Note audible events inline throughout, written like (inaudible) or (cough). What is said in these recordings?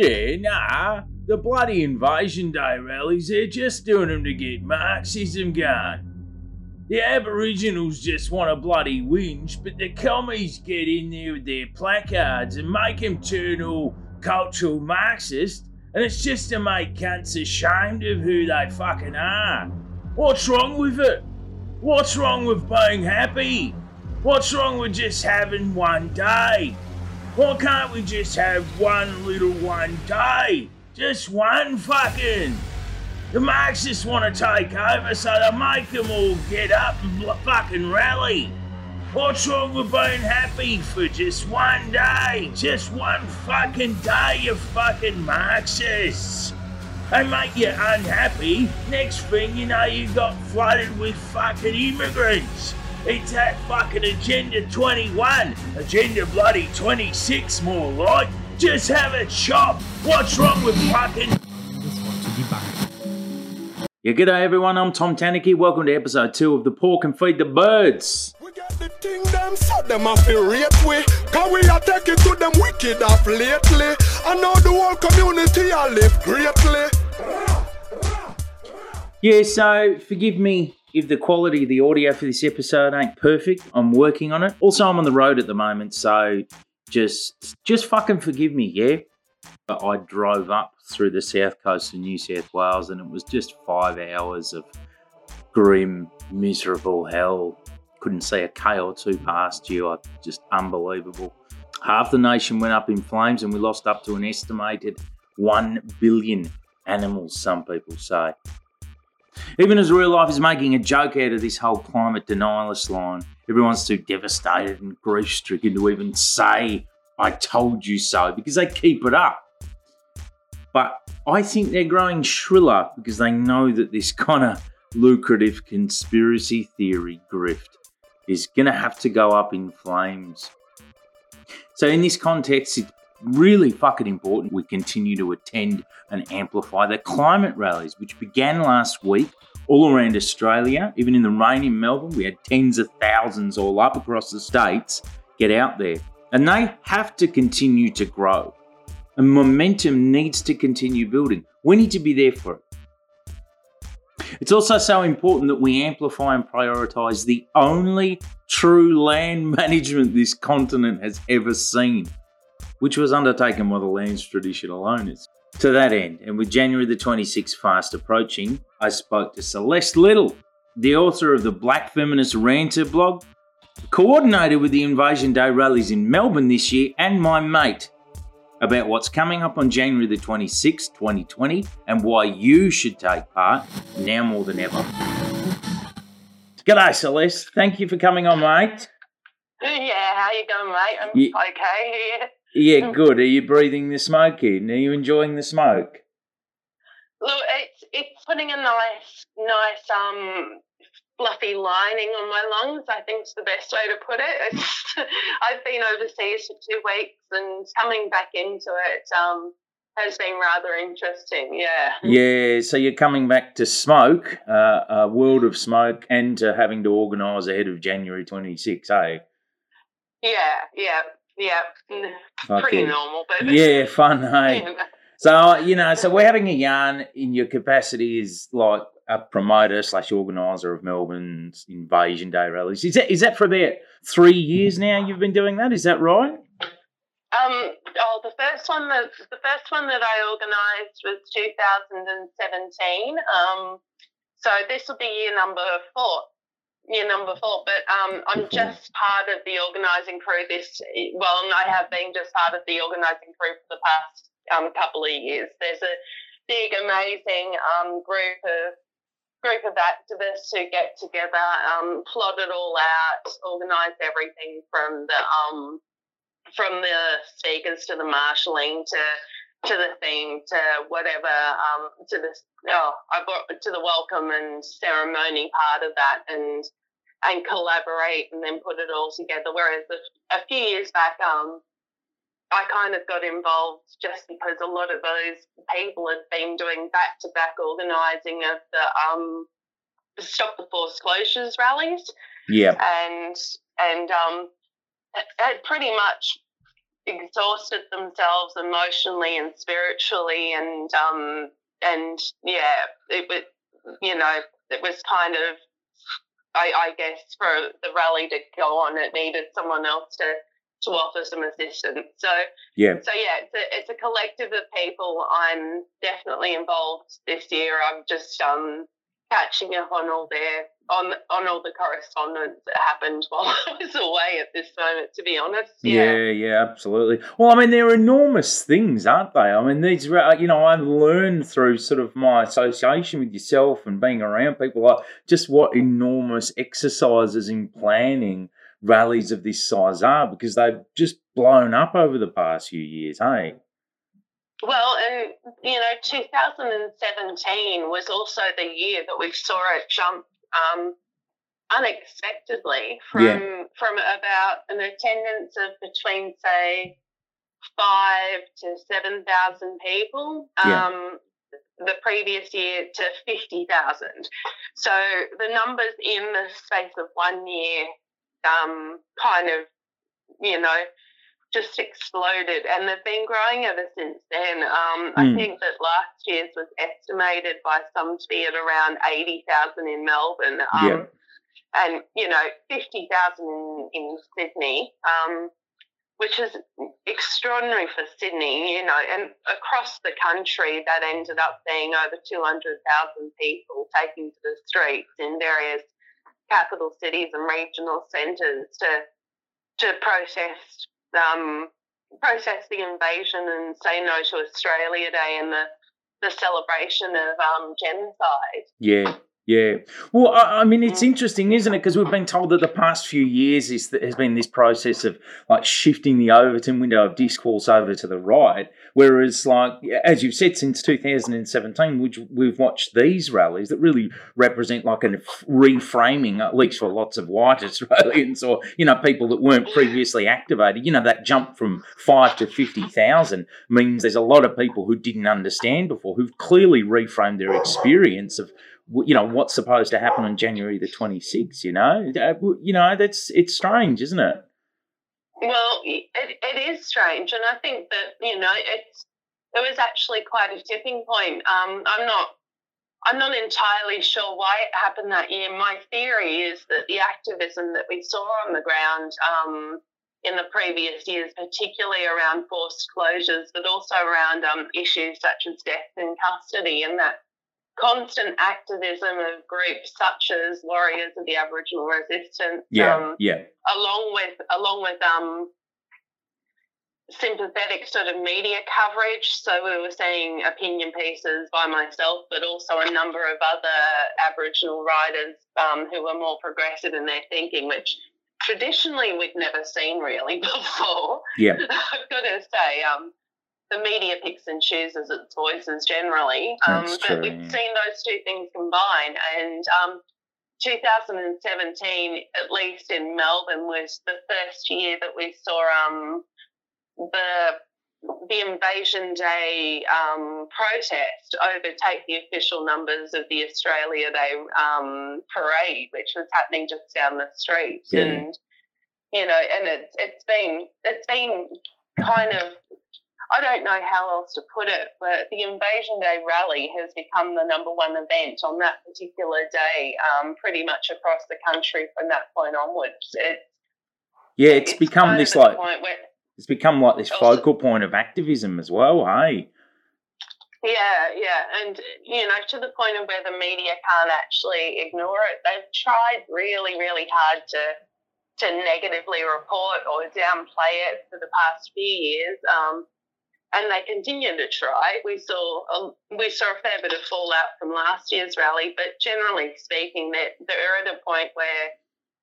Yeah, nah. The bloody Invasion Day rallies, they're just doing them to get Marxism going. The Aboriginals just want a bloody whinge, but the commies get in there with their placards and make them turn all cultural Marxist, and it's just to make cunts ashamed of who they fucking are. What's wrong with it? What's wrong with being happy? What's wrong with just having one day? Why can't we just have one little one day? Just one fucking. The Marxists want to take over, so they make them all get up and fucking rally. What's wrong with being happy for just one day? Just one fucking day, you fucking Marxists. They make you unhappy. Next thing you know, you got flooded with fucking immigrants. It's that fucking Agenda 21. Agenda bloody 26, more like. Just have a chop. What's wrong with fucking. Just want to debunk. Yeah, g'day everyone, I'm Tom Tanuki. Welcome to episode 2 of The Pork and Feed the Birds. We got the thing them so them a feel rate we Cause we a take it to them wicked off lately I know the whole community a live greatly Yeah, so forgive me if the quality of the audio for this episode ain't perfect. I'm working on it. Also, I'm on the road at the moment, so just just fucking forgive me, yeah? But I drove up through the south coast of New South Wales and it was just five hours of grim, miserable hell. Couldn't see a K or two past you. I, just unbelievable. Half the nation went up in flames and we lost up to an estimated 1 billion animals, some people say. Even as real life is making a joke out of this whole climate denialist line, everyone's too devastated and grief stricken to even say, I told you so, because they keep it up. But I think they're growing shriller because they know that this kind of lucrative conspiracy theory grift is going to have to go up in flames. So, in this context, it's really fucking important we continue to attend and amplify the climate rallies, which began last week all around Australia. Even in the rain in Melbourne, we had tens of thousands all up across the states get out there. And they have to continue to grow. And momentum needs to continue building. We need to be there for it. It's also so important that we amplify and prioritise the only true land (laughs) management this continent has ever seen, which was undertaken by the land's traditional owners. To that end, and with January the 26th fast approaching, I spoke to Celeste Liddle, the author of the Black Feminist Ranter blog, coordinator with the Invasion Day rallies in Melbourne this year, and my mate, about what's coming up on January the 26th, 2020, and why you should take part now more than ever. G'day, Celeste. Thank you for coming on, mate. Yeah, how you going, mate? I'm Ye- okay. Yeah. Yeah, good. Are you breathing the smoke in? Are you enjoying the smoke? Look, it's it's putting a nice, nice um fluffy lining on my lungs. I think is the best way to put it. It's, (laughs) I've been overseas for two weeks, and coming back into it um has been rather interesting. Yeah. Yeah, so you're coming back to smoke, uh, a world of smoke, and to having to organise ahead of January 26, eh? Yeah, yeah, yeah. Mm, Pretty normal, but Yeah, fun, (laughs) hey? So you know, so we're having a yarn in your capacity as like a promoter slash organizer of Melbourne's Invasion Day rallies. Is that is that for about three years now? You've been doing that, is that right? Um, oh, the first one that the first one that I organised was 2017. Um, so this will be year number four. Year number four, but um, I'm just part of the organising crew. This well, and I have been just part of the organising crew for the past um, couple of years. There's a big, amazing um, group of group of activists who get together, um, plot it all out, organise everything from the um, from the speakers to the marshalling to to the theme to whatever um, to the oh I brought to the welcome and ceremony part of that and and collaborate and then put it all together. Whereas a, a few years back, um, I kind of got involved just because a lot of those people had been doing back to back organising of the um, stop the forced closures rallies Yeah. and and um, it, it pretty much exhausted themselves emotionally and spiritually, and um, and yeah, it was you know it was kind of I, I guess for the rally to go on, it needed someone else to to offer some assistance. So Yeah. so yeah, it's a it's a collective of people. I'm definitely involved this year. I'm just um catching up on all their on on all the correspondence that happened (laughs) while I was away at this moment. To be honest, Yeah, yeah, absolutely. Well, I mean, they're enormous things, aren't they? I mean, these, you know, I've learned through sort of my association with yourself and being around people like just what enormous exercises in planning rallies of this size are because they've just blown up over the past few years, hey? Well, and you know, 2017 was also the year that we saw it jump um, unexpectedly from Yeah. from about an attendance of between say five to seven thousand people. Yeah. Um, the previous year to 50,000. So the numbers in the space of one year um, kind of, you know, just exploded and they've been growing ever since then. Um, I Mm. think that last year's was estimated by some to be at around 80,000 in Melbourne. Um, Yeah. And, you know, 50,000 in, in Sydney, um, which is extraordinary for Sydney, you know, and across the country that ended up being over 200,000 people taking to the streets in various capital cities and regional centres to to protest um, protest the invasion and say no to Australia Day and the the celebration of um, genocide. Yeah, yeah. Well, I, I mean, it's mm. interesting, isn't it? Because we've been told that the past few years is has been this process of like shifting the Overton window of discourse over to the right, whereas, like as you've said, since 2017, which we've watched these rallies that really represent like a reframing, at least for lots of white (laughs) Australians or you know people that weren't previously activated. You know, that jump from five to fifty thousand means there's a lot of people who didn't understand before who've clearly reframed their experience of you know what's supposed to happen on January the 26th you know Uh, you know that's it's strange isn't it Well, it, it is strange, and I think that you know it's it was actually quite a tipping point. Um, I'm not I'm not entirely sure why it happened that year. My theory is that the activism that we saw on the ground um, in the previous years, particularly around forced closures, but also around um, issues such as death in custody, and that constant activism of groups such as Warriors of the Aboriginal Resistance, yeah um, yeah along with along with um sympathetic sort of media coverage. So we were seeing opinion pieces by myself, but also a number of other Aboriginal writers um, who were more progressive in their thinking, which traditionally we'd never seen really (laughs) before. yeah (laughs) I've got to say, um, the media picks and chooses its voices generally, um, but true, we've seen those two things combine. And um, 2017, at least in Melbourne, was the first year that we saw um, the the Invasion Day um, protest overtake the official numbers of the Australia Day um, parade, which was happening just down the street. Yeah. And you know, and it's it's been it's been kind of I don't know how else to put it, but the Invasion Day rally has become the number one event on that particular day, um, pretty much across the country from that point onwards. It, yeah it's become this like it's become like this Also- focal point of activism as well hey Yeah, yeah, and you know, to the point of where the media can't actually ignore it. They've tried really, really hard to to negatively report or downplay it for the past few years, um, and they continue to try. We saw a, we saw a fair bit of fallout from last year's rally, but generally speaking, they're, they're at a point where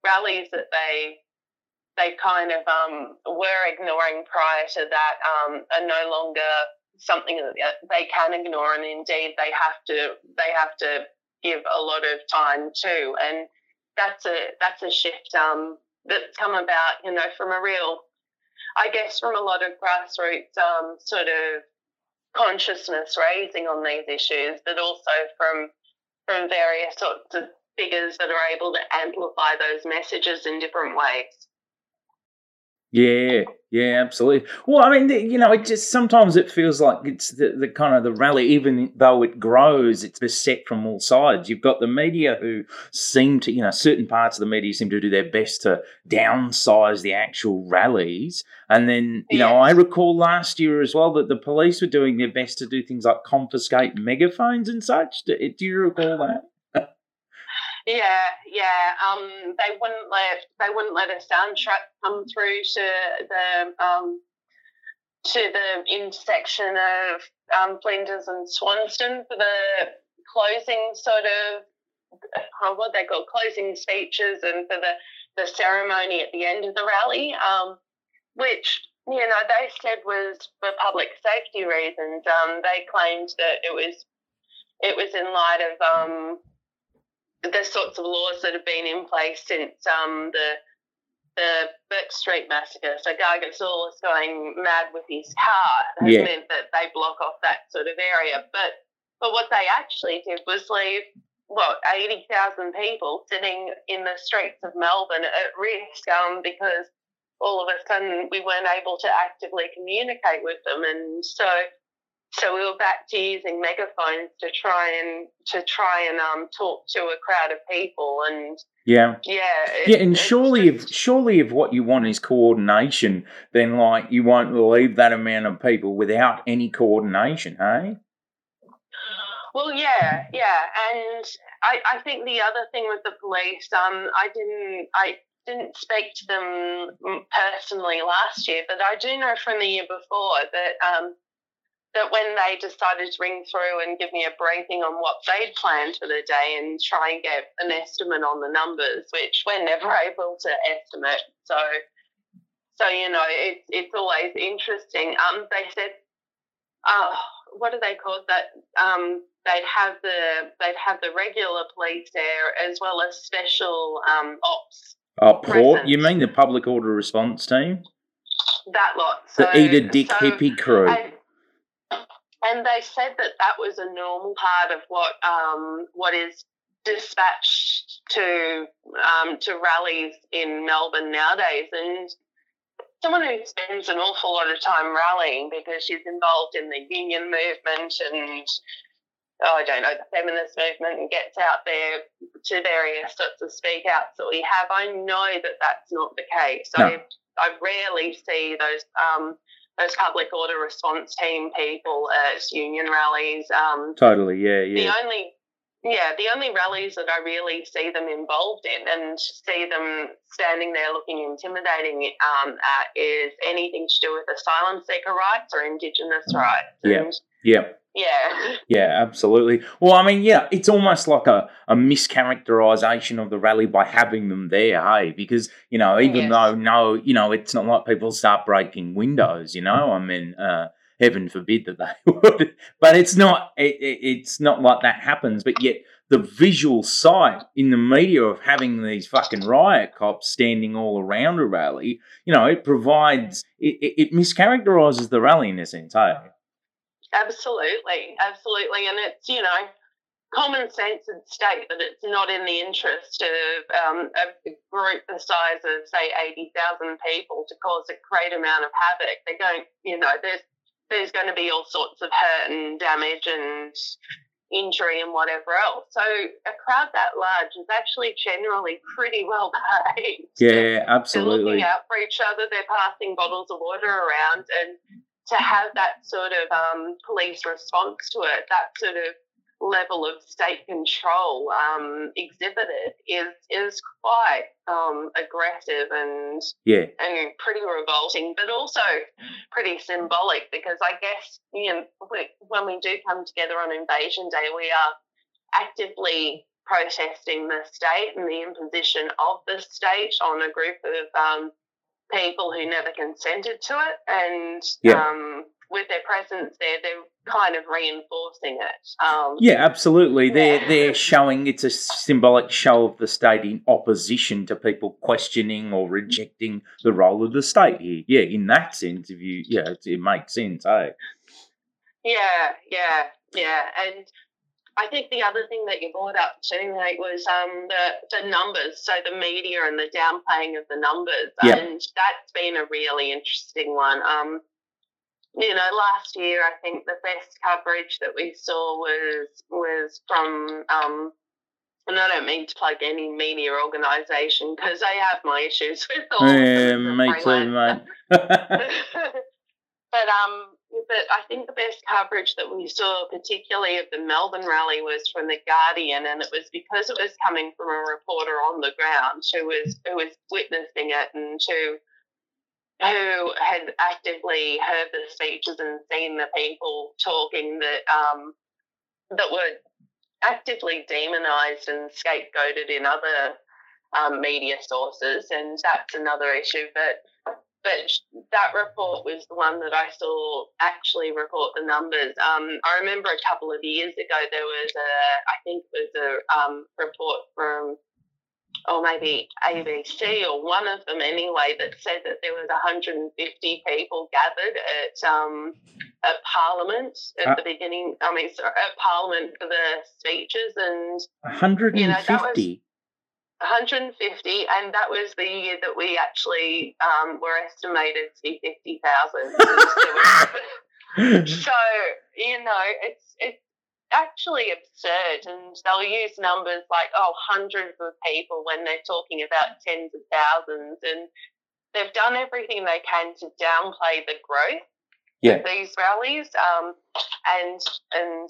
rallies that they they kind of um, were ignoring prior to that um, are no longer something that they can ignore, and indeed they have to they have to give a lot of time to, and that's a that's a shift um, that's come about, you know, from a real, I guess, from a lot of grassroots um, sort of consciousness raising on these issues, but also from from various sorts of figures that are able to amplify those messages in different ways. Yeah, Yeah, absolutely. Well, I mean, you know, it just sometimes it feels like it's the, the kind of the rally, even though it grows, it's beset from all sides. You've got the media who seem to, you know, certain parts of the media seem to do their best to downsize the actual rallies. And then, you know, I recall last year as well that the police were doing their best to do things like confiscate megaphones and such. Do, do you recall that? Yeah, yeah. Um, they wouldn't let they wouldn't let a soundtrack come through to the um, to the intersection of um, Flinders and Swanston for the closing sort of uh, what they call closing speeches and for the the ceremony at the end of the rally, um, which you know they said was for public safety reasons. Um, they claimed that it was it was in light of um, the sorts of laws that have been in place since um, the the Bourke Street massacre. So Gargasoulas going mad with his car has Yeah. meant that they block off that sort of area. But but what they actually did was leave what eighty thousand people sitting in the streets of Melbourne at risk um, because all of a sudden we weren't able to actively communicate with them, and so so we were back to using megaphones to try and to try and um, talk to a crowd of people, and Yeah. yeah, it- Yeah, and surely, just- if surely, if what you want is coordination, then like you won't leave that amount of people without any coordination, hey? Well, yeah, yeah, and I, I think the other thing with the police, um, I didn't, I didn't speak to them mm, personally last year, but I do know from the year before that um, that when they decided to ring through and give me a briefing on what they'd planned for the day and try and get an estimate on the numbers, which we're never (laughs) able to estimate. So, so you know, it's it's always interesting. Um, they said, uh, what are they called? That um, they'd have the they'd have the regular police there as well as special um, ops Oh, port? You mean the public order response team? that lot. The So, eat a dick so- hippie crew. And, and they said that that was a normal part of what um, what is dispatched to um, to rallies in Melbourne nowadays. And someone who spends an awful lot of time rallying because she's involved in the union movement and oh, I don't know the feminist movement and gets out there to various sorts of speak outs that we have. I know that that's not the case. No. I I rarely see those um, those public order response team people at union rallies. Um, Totally, yeah, yeah. the only yeah, the only rallies that I really see them involved in and see them standing there looking intimidating um, at is anything to do with asylum seeker rights or Indigenous rights. Yeah. And Yeah, yeah, (laughs) yeah, absolutely. Well, I mean, yeah, it's almost like a, a mischaracterization of the rally by having them there, hey? Because, you know, even though, no, you know, it's not like people start breaking windows, you know? I mean, uh, heaven forbid that they (laughs) would. But it's not, it, it, it's not like that happens. But yet, the visual sight in the media of having these fucking riot cops standing all around a rally, you know, it provides, it, it, it mischaracterizes the rally in a sense, hey? Absolutely, absolutely, and it's you know common sense would state that it's not in the interest of um, a group the size of say eighty thousand people to cause a great amount of havoc. They don't, you know, there's there's going to be all sorts of hurt and damage and injury and whatever else. So a crowd that large is actually generally pretty well (laughs) behaved. Yeah, absolutely. They're looking out for each other. They're passing bottles of water around, and to have that sort of um, police response to it, that sort of level of state control um, exhibited is is quite um, aggressive and Yeah, and pretty revolting, but also pretty symbolic because I guess you know we, when we do come together on Invasion Day, we are actively protesting the state and the imposition of the state on a group of um, people who never consented to it, and Yeah. um, with their presence there, they're kind of reinforcing it. Um, Yeah, absolutely. They're Yeah. they're (laughs) showing it's a symbolic show of the state in opposition to people questioning or rejecting the role of the state here. Yeah, in that sense, if you yeah, it, it makes sense. Eh? Yeah, yeah, yeah, and I think the other thing that you brought up too, mate, was um, the the numbers. So the media and the downplaying of the numbers, Yeah. and that's been a really interesting one. Um, you know, last year I think the best coverage that we saw was was from. Um, and I don't mean to plug any media organisation because I have my issues (laughs) with all. of them Yeah, me too, mate. (laughs) (laughs) but um, but I think the best coverage that we saw, particularly of the Melbourne rally, was from the Guardian, and it was because it was coming from a reporter on the ground who was who was witnessing it and who who had actively heard the speeches and seen the people talking that um that were actively demonised and scapegoated in other um, media sources, and that's another issue. But but that report was the one that I saw actually report the numbers. Um, I remember a couple of years ago there was a, I think it was a um, report from, or maybe ABC or one of them anyway, that said that there was 150 people gathered at um, at Parliament at Uh, the beginning. I mean, sorry, at Parliament for the speeches and 150. You know, 150, and that was the year that we actually um, were estimated to be 50,000. (laughs) so you know, it's it's actually absurd, and they'll use numbers like oh hundreds of people when they're talking about tens of thousands, and they've done everything they can to downplay the growth Yeah. of these rallies, um, and and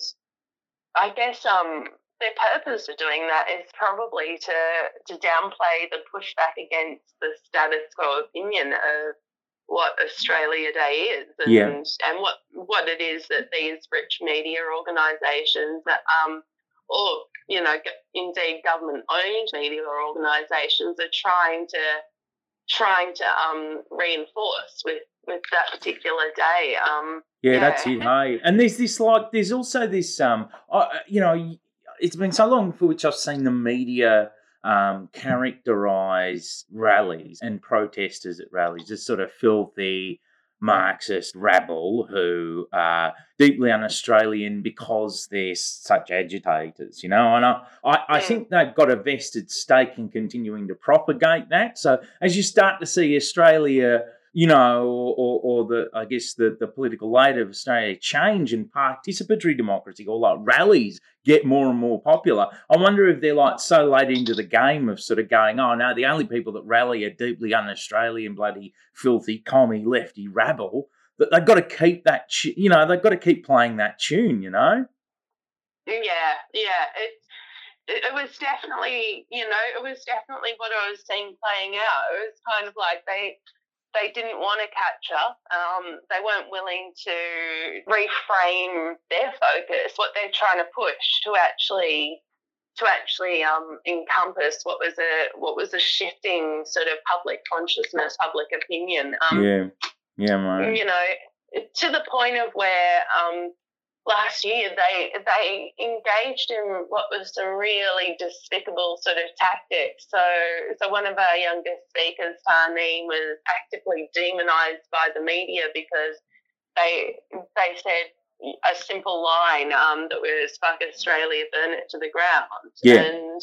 I guess um their purpose of doing that is probably to to downplay the pushback against the status quo opinion of what Australia Day is and Yeah. and what what it is that these rich media organisations that um or you know indeed government owned media organisations are trying to trying to um reinforce with with that particular day um Yeah, that's it. Hey, and there's this like, there's also this, um, uh, you know, it's been so long for which I've seen the media um, characterize rallies and protesters at rallies as sort of filthy Marxist rabble who are deeply un-Australian because they're such agitators, you know. And I, I, I think they've got a vested stake in continuing to propagate that. So as you start to see Australia you know, or, or, the I guess the, the political light of Australia change and participatory democracy or like rallies get more and more popular. I wonder if they're like so late into the game of sort of going, oh no, the only people that rally are deeply un-Australian, bloody filthy commie lefty rabble. That they've got to keep that, you know, they've got to keep playing that tune, you know. Yeah, yeah. It it was definitely, you know, it was definitely what I was seeing playing out. It was kind of like they they didn't want to catch up. Um, they weren't willing to reframe their focus, what they're trying to push to actually to actually um, encompass what was a what was a shifting sort of public consciousness, public opinion. Um, yeah, yeah, mate. you know, to the point of where um, last year they they engaged in what was some really despicable sort of tactics. So, so one of our youngest speakers, Tarneen, was actively demonised by the media because they they said a simple line um, that was "fuck Australia, burn it to the ground." Yeah. And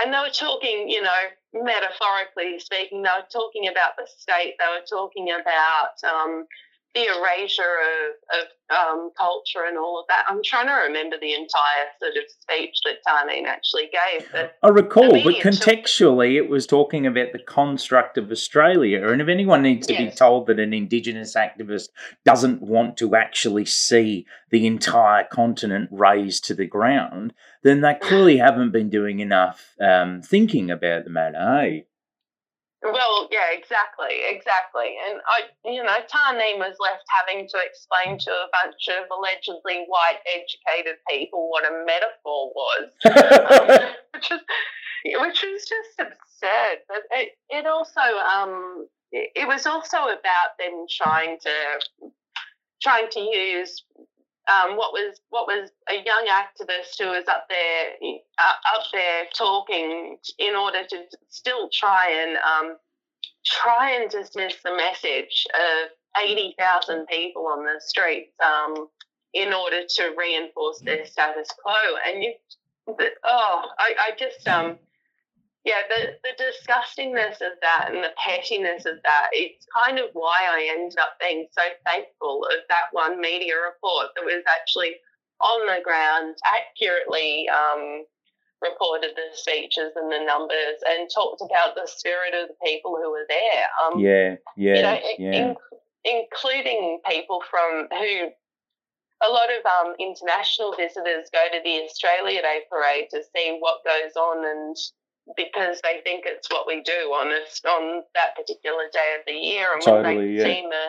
and they were talking, you know, metaphorically speaking, they were talking about the state. They were talking about um, the erasure of, of um, culture and all of that. I'm trying to remember the entire sort of speech that Tarneen actually gave. But I recall, but media took- contextually, it was talking about the construct of Australia. And if anyone needs to be told that an Indigenous activist doesn't want to actually see the entire continent razed to the ground, then they clearly haven't been doing enough um, thinking about the matter. Hey, Well, yeah, exactly, exactly. And I, you know, Tarneen was left having to explain to a bunch of allegedly white educated people what a metaphor was, (laughs) um, which is which is just absurd. But it, it also, um, it, it was also about them trying to trying to use um, what was what was a young activist who was up there uh, up there talking in order to still try and um, try and dismiss the message of eighty thousand people on the streets um, in order to reinforce their status quo. And you, oh, I, I just um, yeah, the the disgustingness of that and the pettiness of that. It's kind of why I ended up being so thankful of that one media report that was actually on the ground, accurately um, reported the speeches and the numbers and talked about the spirit of the people who were there. Um, Yeah, yeah, you know, yeah. in- including people from who a lot of um, international visitors go to the Australia Day parade to see what goes on and because they think it's what we do on this on that particular day of the year and when they'd yeah. seen the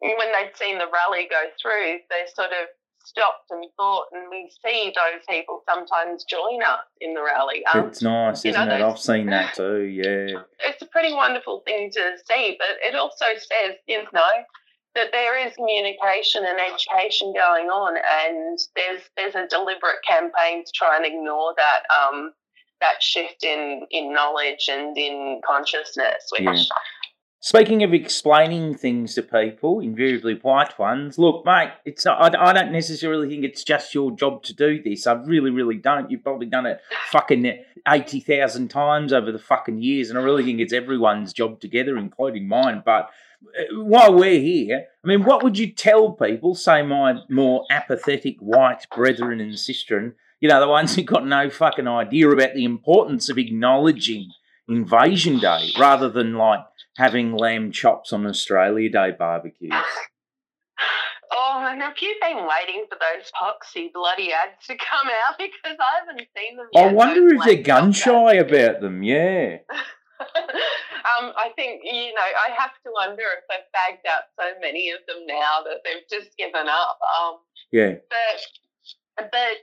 when they'd seen the rally go through they sort of stopped and thought and we see those people sometimes join us in the rally um, it's nice, you know, isn't it? those- I've seen that (laughs) too. Yeah, it's a pretty wonderful thing to see, but it also says, you know, that there is communication and education going on, and there's there's a deliberate campaign to try and ignore that um, that shift in in knowledge and in consciousness, which. Yeah. Speaking of explaining things to people, invariably white ones, look, mate, it's I, I don't necessarily think it's just your job to do this. I really, really don't. You've probably done it fucking 80,000 times over the fucking years, and I really think it's everyone's job together, including mine. But uh, while we're here, I mean, what would you tell people, say my more apathetic white brethren and sistren, you know, the ones who got no fucking idea about the importance of acknowledging Invasion Day rather than like having lamb chops on Australia Day barbecues. Oh, and have you been waiting for those poxy bloody ads to come out? (laughs) Because I haven't seen them yet. I wonder those if they're gun shy about them, yeah. (laughs) um, I think you know. I have to wonder if they've bagged out so many of them now that they've just given up. Um, Yeah. but but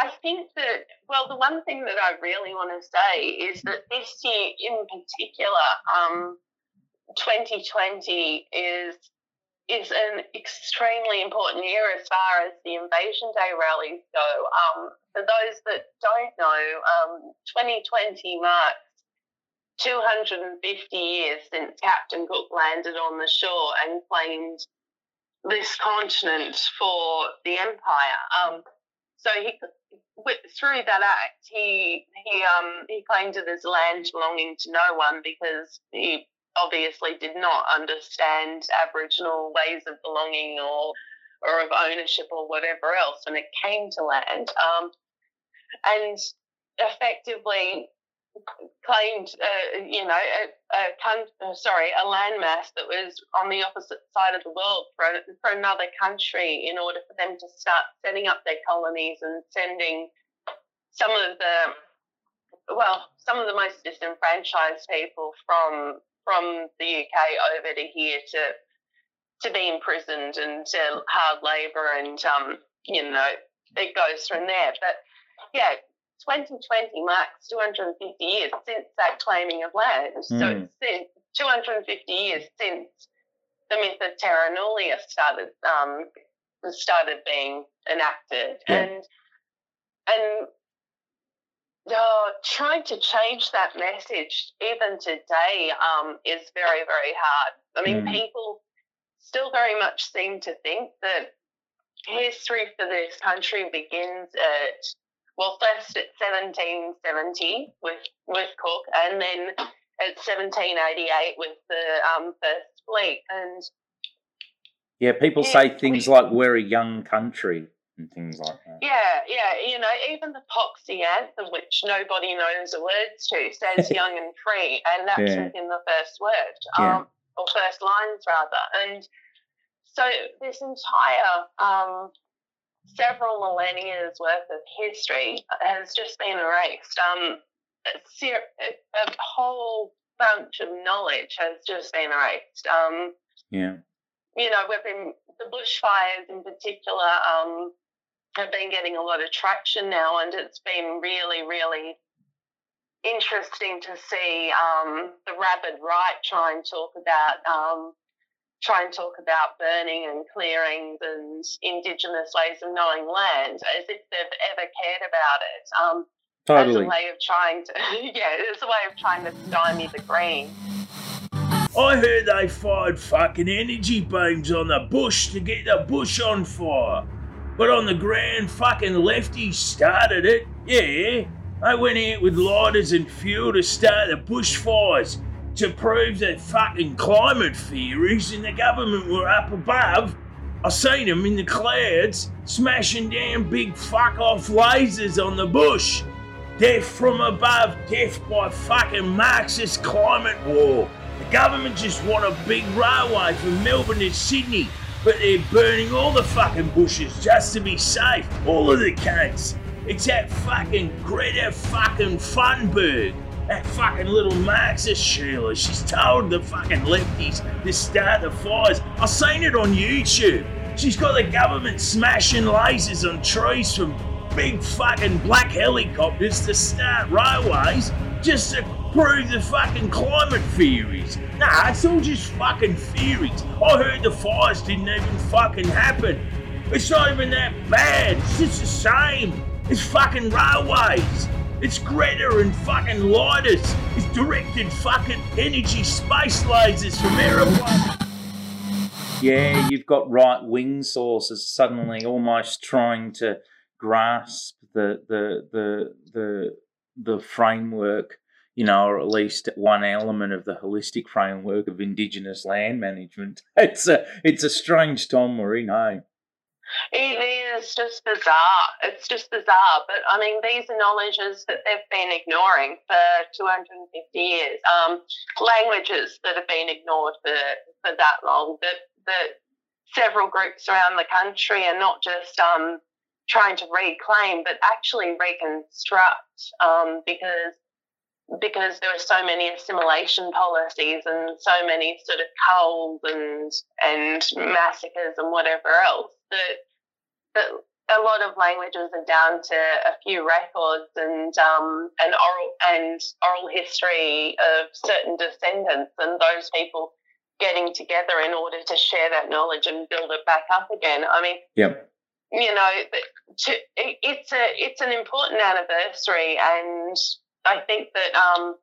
I think that well, the one thing that I really want to say is that this year in particular, um, 2020 is is an extremely important year as far as the Invasion Day rallies go. Um, for those that don't know, um, 2020 marks 250 years since Captain Cook landed on the shore and claimed this continent for the empire. Um, so he with, through that act, he he um he claimed it as land belonging to no one because he obviously did not understand Aboriginal ways of belonging or or of ownership or whatever else when it came to land. Um, and effectively claimed, uh, you know, a, a con- uh, sorry, a landmass that was on the opposite side of the world for, for another country in order for them to start setting up their colonies and sending some of the, well, some of the most disenfranchised people from from the UK over to here to to be imprisoned and to hard labour and um, you know it goes from there. But yeah, 2020 marks 250 years since that claiming of land. So Mm. it's since 250 years since the myth of Terra Nullius started um, started being enacted, Yeah. and and uh, trying to change that message even today um, is very very hard. I mean, Mm. people still very much seem to think that history for this country begins at well, first at 1770 with with Cook, and then at 1788 with the um, first fleet. And Yeah, people Yeah, say things we- like we're a young country and things like that. yeah, yeah, you know, even the Poxy anthem, which nobody knows the words to, says (laughs) "young and free," and that's Yeah. within the first word, Yeah. um, or first lines rather. And so this entire um, several millennia's worth of history has just been erased. Um, a, ser- a a whole bunch of knowledge has just been erased. Um, Yeah. you know, we've been the bushfires in particular um, have been getting a lot of traction now, and it's been really, really interesting to see um, the rabid right try and talk about um, try and talk about burning and clearings and indigenous ways of knowing land as if they've ever cared about it. Um, Totally. As a way of trying to, (laughs) yeah, as a way of trying to stymie the green. I heard they fired fucking energy beams on the bush to get the bush on fire. But on the ground, fucking lefties started it. Yeah, they went out with lighters and fuel to start the bushfires to prove their fucking climate theories, and the government were up above. I seen them in the clouds smashing down big fuck off lasers on the bush. Death from above, death by fucking Marxist climate war. The government just want a big railway from Melbourne to Sydney, but they're burning all the fucking bushes just to be safe. All of the cunts. It's that fucking Greta fucking Thunberg. That fucking little Marxist Sheila. She's told the fucking lefties to start the fires. I seen it on YouTube. She's got the government smashing lasers on trees from big fucking black helicopters to start railways just to prove the fucking climate theories. Nah, it's all just fucking theories. I heard the fires didn't even fucking happen. It's not even that bad. It's just the same. It's fucking railways. It's Greta and fucking lighters. It's directed fucking energy space lasers from aeroplanes. Yeah, you've got right wing sources suddenly almost trying to grasp the the the the the framework, you know, or at least one element of the holistic framework of Indigenous land management. (laughs) It's a it's a strange time we're in, eh? It is just bizarre. It's just bizarre. But I mean, these are knowledges that they've been ignoring for 250 years. Um, languages that have been ignored for, for that long. That that several groups around the country are not just um, trying to reclaim, but actually reconstruct um, because because there were so many assimilation policies and so many sort of culls and and massacres and whatever else that that a lot of languages are down to a few records and um, an oral and oral history of certain descendants and those people getting together in order to share that knowledge and build it back up again. I mean, Yep. you know, to, it's a it's an important anniversary, and I think that um,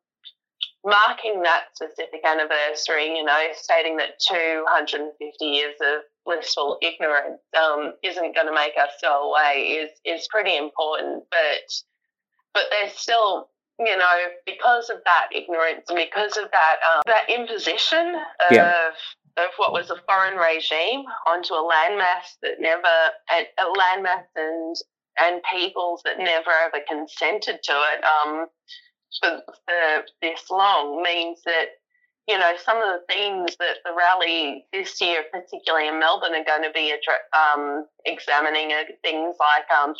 marking that specific anniversary, you know, stating that 250 years of blissful ignorance um, isn't going to make us go away is is pretty important. But but there's still, you know, because of that ignorance and because of that um, that imposition of Yeah. of what was a foreign regime onto a landmass that never a a landmass and and peoples that never ever consented to it um, for, for this long means that you know some of the themes that the rally this year, particularly in Melbourne, are going to be um, examining are things like um,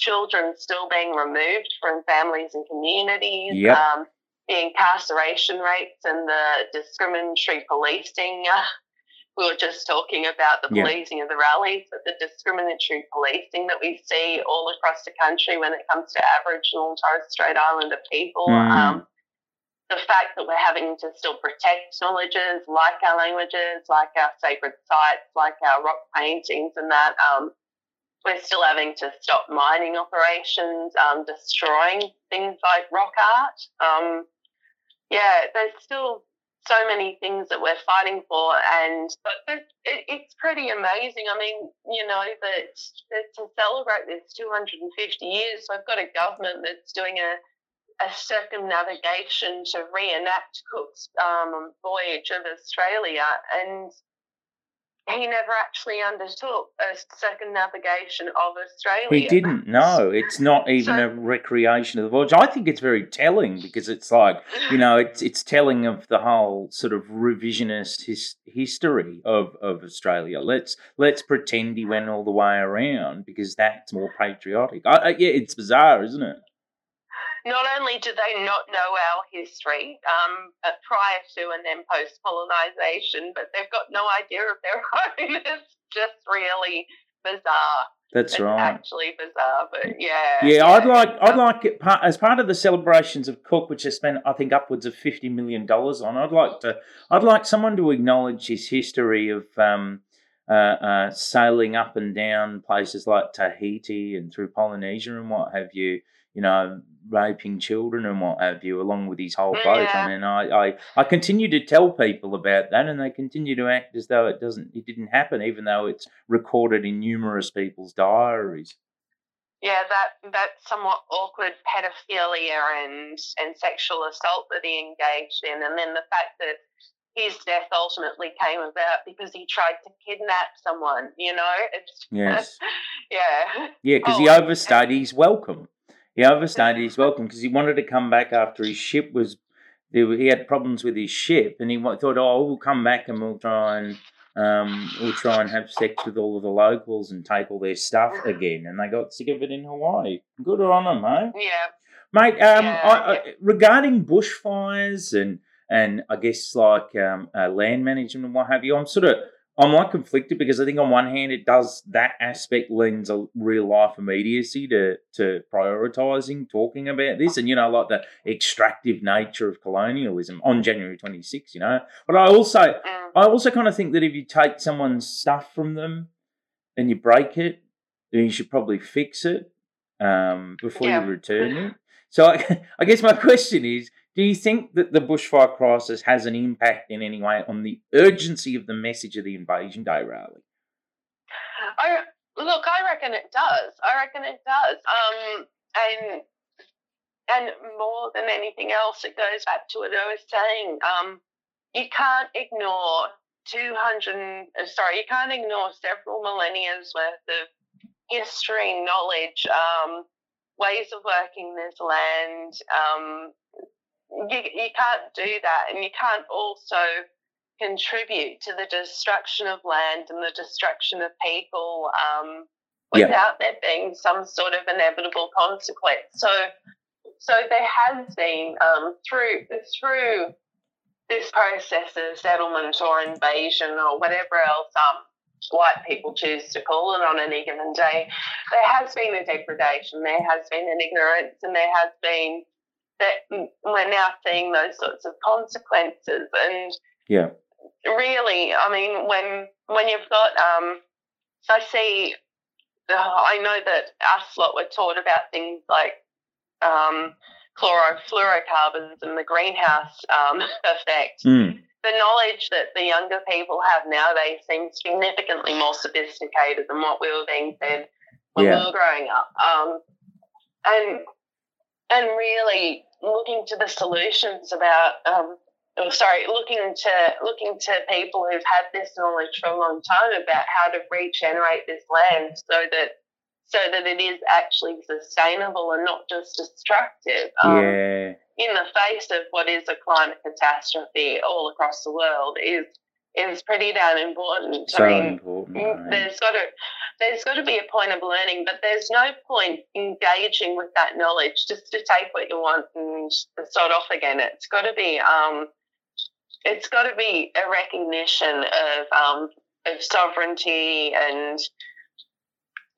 children still being removed from families and communities. Yep. Um, the incarceration rates and the discriminatory policing. We were just talking about the Yeah. policing of the rallies, but the discriminatory policing that we see all across the country when it comes to Aboriginal and Torres Strait Islander people. Mm. Um, the fact that we're having to still protect knowledges like our languages, like our sacred sites, like our rock paintings, and that um, we're still having to stop mining operations, um, destroying things like rock art. Um, yeah, there's still so many things that we're fighting for, and it's pretty amazing. I mean, you know, that, that to celebrate this 250 years, we've got a government that's doing a a circumnavigation to reenact Cook's um, voyage of Australia, and he never actually undertook a circumnavigation of Australia. He didn't. No, it's not even So- a recreation of the voyage. I think it's very telling because it's like you know, it's it's telling of the whole sort of revisionist his, history of, of Australia. Let's let's pretend he went all the way around because that's more patriotic. I, I, yeah, it's bizarre, isn't it? Not only do they not know our history um, uh, prior to and then post colonization, but they've got no idea of their (laughs) own. it's just really bizarre. That's it's right. actually bizarre, but yeah. Yeah, I'd like I'd Um, like it as part of the celebrations of Cook, which has spent I think upwards of fifty million dollars on. I'd like to I'd like someone to acknowledge his history of um uh, uh, sailing up and down places like Tahiti and through Polynesia and what have you, you know, raping children and what have you, along with his whole boat. Yeah. I mean, I, I, I continue to tell people about that, and they continue to act as though it doesn't, it didn't happen, even though it's recorded in numerous people's diaries. yeah, that that somewhat awkward pedophilia and and sexual assault that he engaged in, and then the fact that his death ultimately came about because he tried to kidnap someone. You know, it's Yes. (laughs) yeah, Yeah, because he Oh, and- overstayed his welcome. He overstayed his welcome because he wanted to come back after his ship was. He had problems with his ship, and he thought, "Oh, we'll come back and we'll try and um, we'll try and have sex with all of the locals and take all their stuff again." And they got sick of it in Hawaii. Good on them, mate. yeah. Mate, um, Yeah, I, I, regarding bushfires and and I guess like um, uh, land management and what have you, I'm sort of I'm like conflicted because I think on one hand it does that aspect lends a real life immediacy to to prioritizing talking about this and you know like the extractive nature of colonialism on January 26, you know. But I also Mm. I also kind of think that if you take someone's stuff from them and you break it, then you should probably fix it um, before Yeah. you return it. So I, (laughs) I guess my question is, do you think that the bushfire crisis has an impact in any way on the urgency of the message of the Invasion Day rally? I look, I reckon it does. I reckon it does. Um, and and more than anything else, it goes back to what I was saying. Um, you can't ignore two hundred. Sorry, you can't ignore several millennia's worth of history, knowledge, um, ways of working this land. Um, you, you can't do that, and you can't also contribute to the destruction of land and the destruction of people um, Yeah. without there being some sort of inevitable consequence. So, so there has been um, through through this process of settlement or invasion or whatever else um, white people choose to call it on any given day, there has been a degradation, there has been an ignorance, and there has been that we're now seeing those sorts of consequences. And Yeah. really, I mean, when when you've got, um, I see, uh, I know that us lot were taught about things like um, chlorofluorocarbons and the greenhouse um, (laughs) effect. Mm. The knowledge that the younger people have nowadays seems significantly more sophisticated than what we were being fed when Yeah. we were growing up. Um, and and really looking to the solutions about um, oh, sorry, looking to looking to people who've had this knowledge for a long time about how to regenerate this land so that so that it is actually sustainable and not just destructive. Um, yeah. in the face of what is a climate catastrophe all across the world is is pretty damn important. So I mean, important. Mm, there's got to there's got to be a point of learning, but there's no point engaging with that knowledge just to take what you want and start off again. It's got to be um, it's got to be a recognition of um, of sovereignty and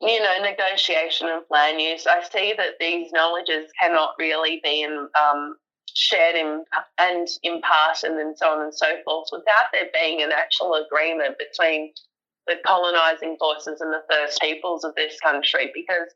you know negotiation and land use. I see that these knowledges cannot really be in, um, shared in, and imparted and then so on and so forth without there being an actual agreement between the colonising forces and the first peoples of this country because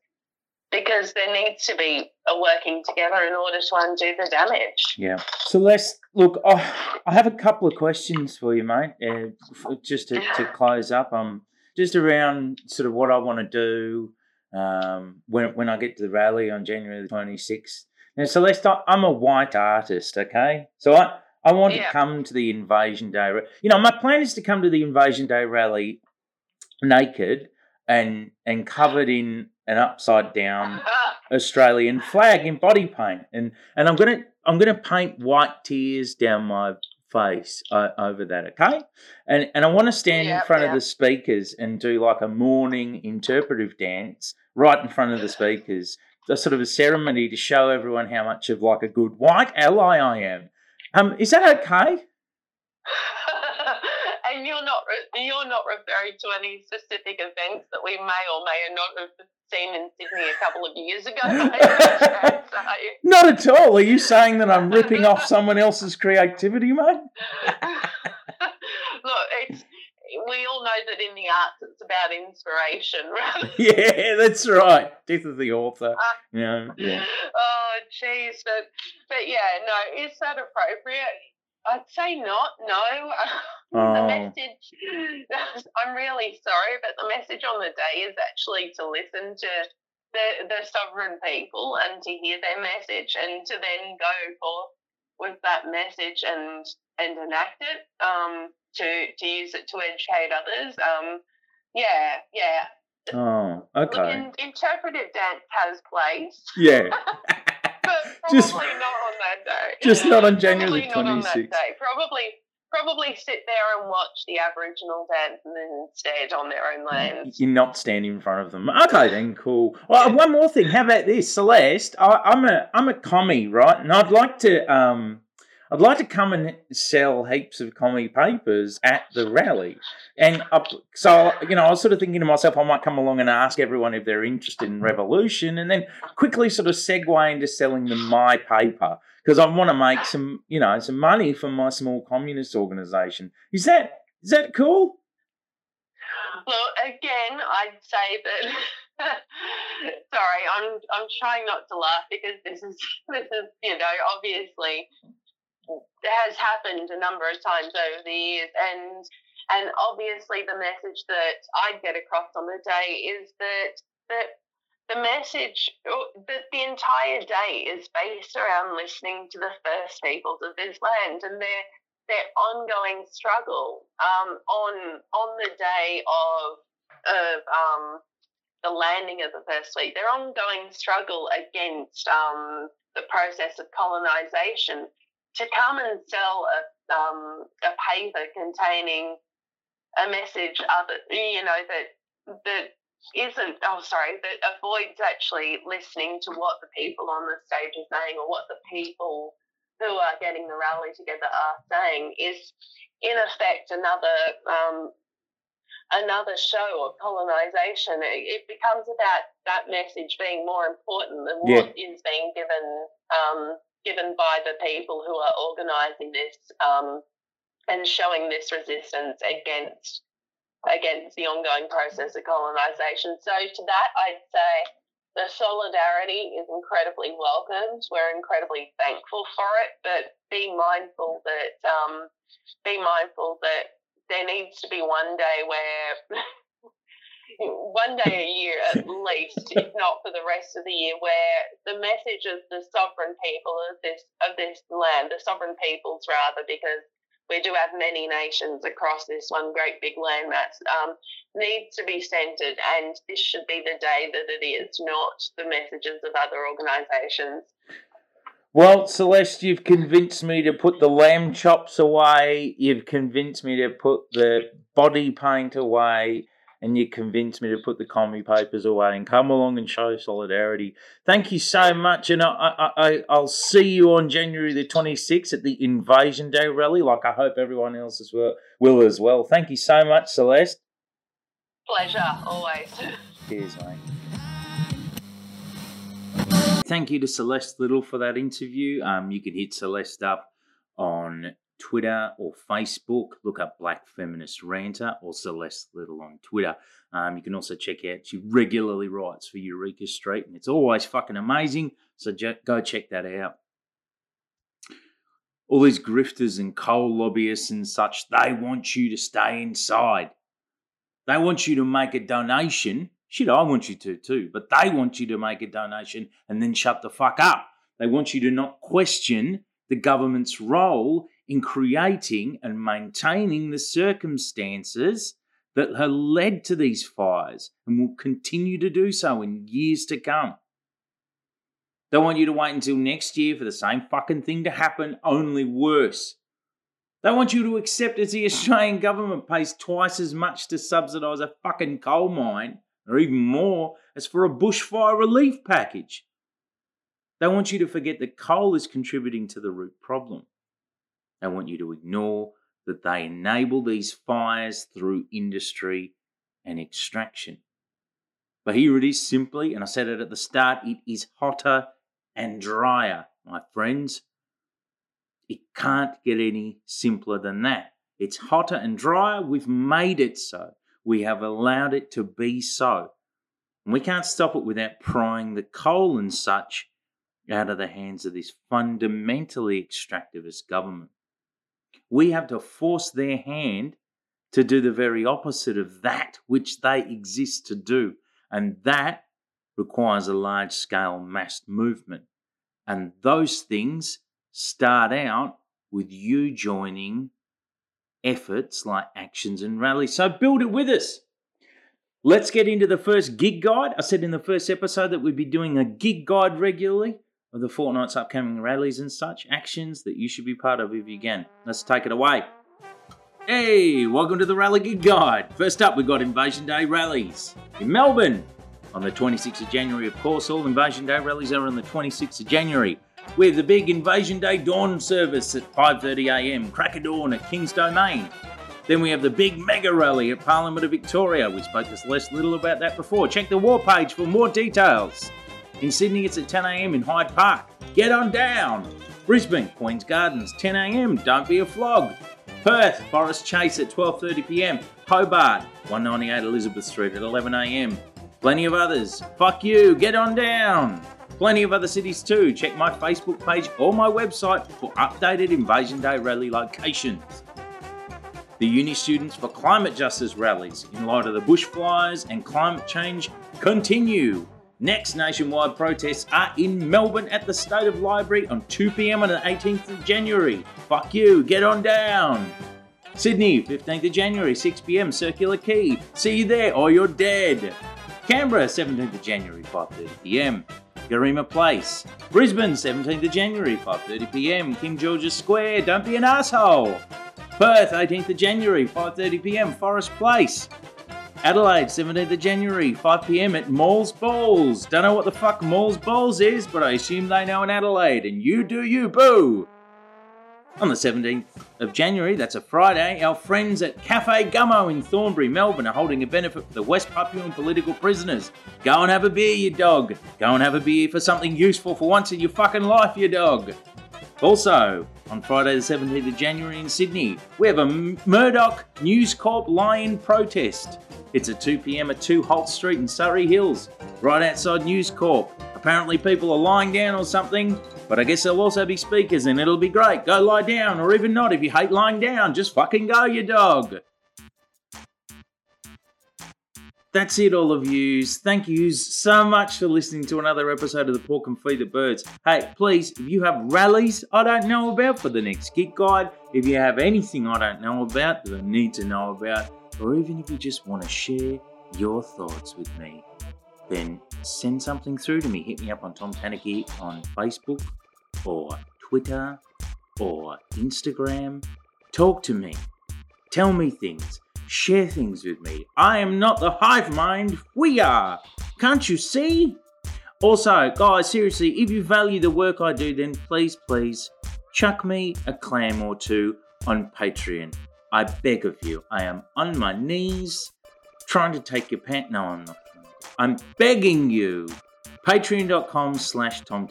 because there needs to be a working together in order to undo the damage. Yeah. So let's look. Oh, I have a couple of questions for you, mate. Uh, just to, to close up, um, just around sort of what I want to do um, when when I get to the rally on January the twenty sixth. Now, Celeste, I'm a white artist, okay? So I I want Yeah. to come to the Invasion Day. You know, my plan is to come to the Invasion Day rally naked and and covered in an upside down (laughs) Australian flag in body paint, and and I'm gonna I'm gonna paint white tears down my face uh, over that, okay? And and I want to stand in Yep, front of the speakers and do like a mourning interpretive dance right in front of the speakers, a sort of a ceremony to show everyone how much of like a good white ally I am. Um, is that okay? (laughs) and you're not re- you're not referring to any specific events that we may or may not have seen in Sydney a couple of years ago. by any chance, are you? Not at all. Are you saying that I'm ripping off someone else's creativity, mate? (laughs) Look, it's we all know that in the arts it's about inspiration, (laughs) rather. (laughs) yeah, that's right. Death of the author. Uh, yeah, yeah. (laughs) Oh, jeez, but but yeah, no, is that appropriate? I'd say not. No. the Oh. message. I'm really sorry, but the message on the day is actually to listen to the the sovereign people and to hear their message and to then go forth with that message and and enact it. Um, to to use it to educate others. Um, yeah, yeah. Oh, okay. in, interpretive dance has place, Yeah. (laughs) but (laughs) probably Just- not on that day. just not on January Probably not on that 26th. day. Probably, probably sit there and watch the Aboriginal dance and then instead on their own land. You're not standing in front of them. Okay, then cool. Well, one more thing. How about this, Celeste? I, I'm a I'm a commie, right? And I'd like to um I'd like to come and sell heaps of commie papers at the rally. And so you know, I was sort of thinking to myself, I might come along and ask everyone if they're interested in revolution, and then quickly sort of segue into selling them my paper because I want to make some you know some money for my small communist organisation. Is that is that cool? Well, again, I'd say that. (laughs) sorry, I'm I'm trying not to laugh because this is (laughs) this is you know obviously has happened a number of times over the years, and and obviously the message that I'd get across on the day is that that the message that the entire day is based around listening to the first peoples of this land and their their ongoing struggle um, on on the day of of um, the landing of the first fleet, their ongoing struggle against um, the process of colonization, to come and sell a um, a paper containing a message other you know that that isn't oh sorry that avoids actually listening to what the people on the stage are saying or what the people who are getting the rally together are saying is in effect another um, another show of colonization. It, it becomes about that message being more important than Yeah. what is being given um, given by the people who are organising this um, and showing this resistance against against the ongoing process of colonisation. So to that, I'd say the solidarity is incredibly welcomed. We're incredibly thankful for it, but be mindful that um, be mindful that there needs to be one day where (laughs) one day a year at least, if not for the rest of the year, where the message of the sovereign people of this of this land, the sovereign peoples rather, because we do have many nations across this one great big landmass, um, needs to be centred, and this should be the day that it is, not the messages of other organisations. Well, Celeste, you've convinced me to put the lamb chops away. You've convinced me to put the body paint away. And you convinced me to put the commie papers away and come along and show solidarity. Thank you so much. And I, I, I, I'll see you on January the 26th at the Invasion Day rally, like I hope everyone else as well, will as well. Thank you so much, Celeste. Pleasure, always. Cheers, mate. Thank you to Celeste Liddle for that interview. Um, you can hit Celeste up on Twitter or Facebook. Look up Black Feminist Ranter or Celeste Liddle on Twitter. Um, you can also check out she regularly writes for Eureka Street, and it's always fucking amazing. So go check that out. All these grifters and coal lobbyists and such, they want you to stay inside. They want you to make a donation. Shit, I want you to too, but they want you to make a donation and then shut the fuck up. They want you to not question the government's role in creating and maintaining the circumstances that have led to these fires and will continue to do so in years to come. They want you to wait until next year for the same fucking thing to happen, only worse. They want you to accept as the Australian government pays twice as much to subsidise a fucking coal mine, or even more, as for a bushfire relief package. They want you to forget that coal is contributing to the root problem. They want you to ignore that they enable these fires through industry and extraction. But here it is simply, and I said it at the start, it is hotter and drier, my friends. It can't get any simpler than that. It's hotter and drier. We've made it so. We have allowed it to be so. And we can't stop it without prying the coal and such out of the hands of this fundamentally extractivist government. We have to force their hand to do the very opposite of that which they exist to do. And that requires a large scale mass movement. And those things start out with you joining efforts like actions and rallies. So build it with us. Let's get into the first gig guide. I said in the first episode that we'd be doing a gig guide regularly of the fortnight's upcoming rallies and such actions that you should be part of if you can. Let's take it away. Hey, welcome to the Rally Gig Guide. First up, we've got Invasion Day rallies in Melbourne on the 26th of January. Of course, all Invasion Day rallies are on the 26th of January. With the big Invasion Day dawn service at 5.30am, crack of dawn at King's Domain. Then we have the big mega rally at Parliament of Victoria. We spoke to Celeste Liddle about that before. Check the war page for more details. In Sydney, it's at 10am in Hyde Park. Get on down. Brisbane, Queen's Gardens, 10am. Don't be a flog. Perth, Forest Chase at 12.30pm. Hobart, 198 Elizabeth Street at 11am. Plenty of others. Fuck you, get on down. Plenty of other cities too. Check my Facebook page or my website for updated Invasion Day rally locations. The Uni Students for Climate Justice rallies in light of the bushfires and climate change continue. Next nationwide protests are in Melbourne at the State of Library on 2pm on the 18th of January. Fuck you, get on down. Sydney, 15th of January, 6pm, Circular Quay. See you there or you're dead. Canberra, 17th of January, 5.30pm. Garema Place. Brisbane, 17th of January, 5.30pm. King George's Square, don't be an asshole. Perth, 18th of January, 5.30pm, Forest Place. Adelaide, 17th of January, 5pm at Malls Balls. Don't know what the fuck Malls Balls is, but I assume they know in Adelaide, and you do you, boo! On the 17th of January, that's a Friday, our friends at Cafe Gummo in Thornbury, Melbourne are holding a benefit for the West Papuan political prisoners. Go and have a beer, you dog. Go and have a beer for something useful for once in your fucking life, you dog. Also, on Friday the 17th of January in Sydney, we have a Murdoch News Corp lie-in protest. It's at 2pm at 2 Holt Street in Surry Hills, right outside News Corp. Apparently, people are lying down or something, but I guess there'll also be speakers and it'll be great. Go lie down, or even not if you hate lying down, just fucking go, you dog. That's it, all of yous. Thank yous so much for listening to another episode of the Pork and Feed the Birds. Hey, please, if you have rallies I don't know about for the next Gig Guide, if you have anything I don't know about that I need to know about, or even if you just want to share your thoughts with me, then send something through to me. Hit me up on Tom Tanuki on Facebook or Twitter or Instagram. Talk to me. Tell me things. Share things with me. I am not the hive mind. We are. Can't you see? Also, guys, seriously, if you value the work I do, then please, please chuck me a clam or two on Patreon. I beg of you. I am on my knees trying to take your pant. No, I'm not. I'm begging you. Patreon.com slash Tom.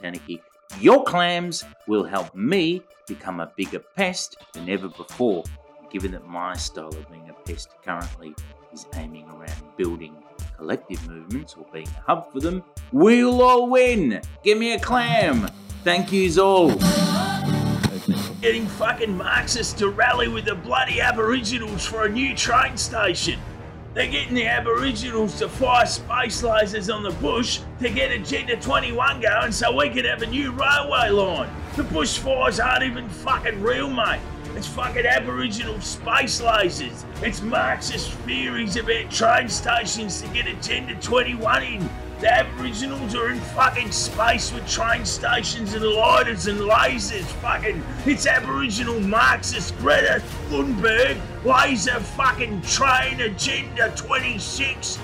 Your clams will help me become a bigger pest than ever before, given that my style of being a pest currently is aiming around building collective movements or being a hub for them. We'll all win! Give me a clam! Thank yous all! getting fucking Marxists to rally with the bloody Aboriginals for a new train station. They're getting the Aboriginals to fire space lasers on the bush to get Agenda 21 going so we can have a new railway line. The bushfires aren't even fucking real, mate. It's fucking Aboriginal space lasers. It's Marxist theories about train stations to get Agenda 21 in. The Aboriginals are in fucking space with train stations and lighters and lasers. Fucking, it's Aboriginal Marxist Greta Thunberg laser fucking train agenda 26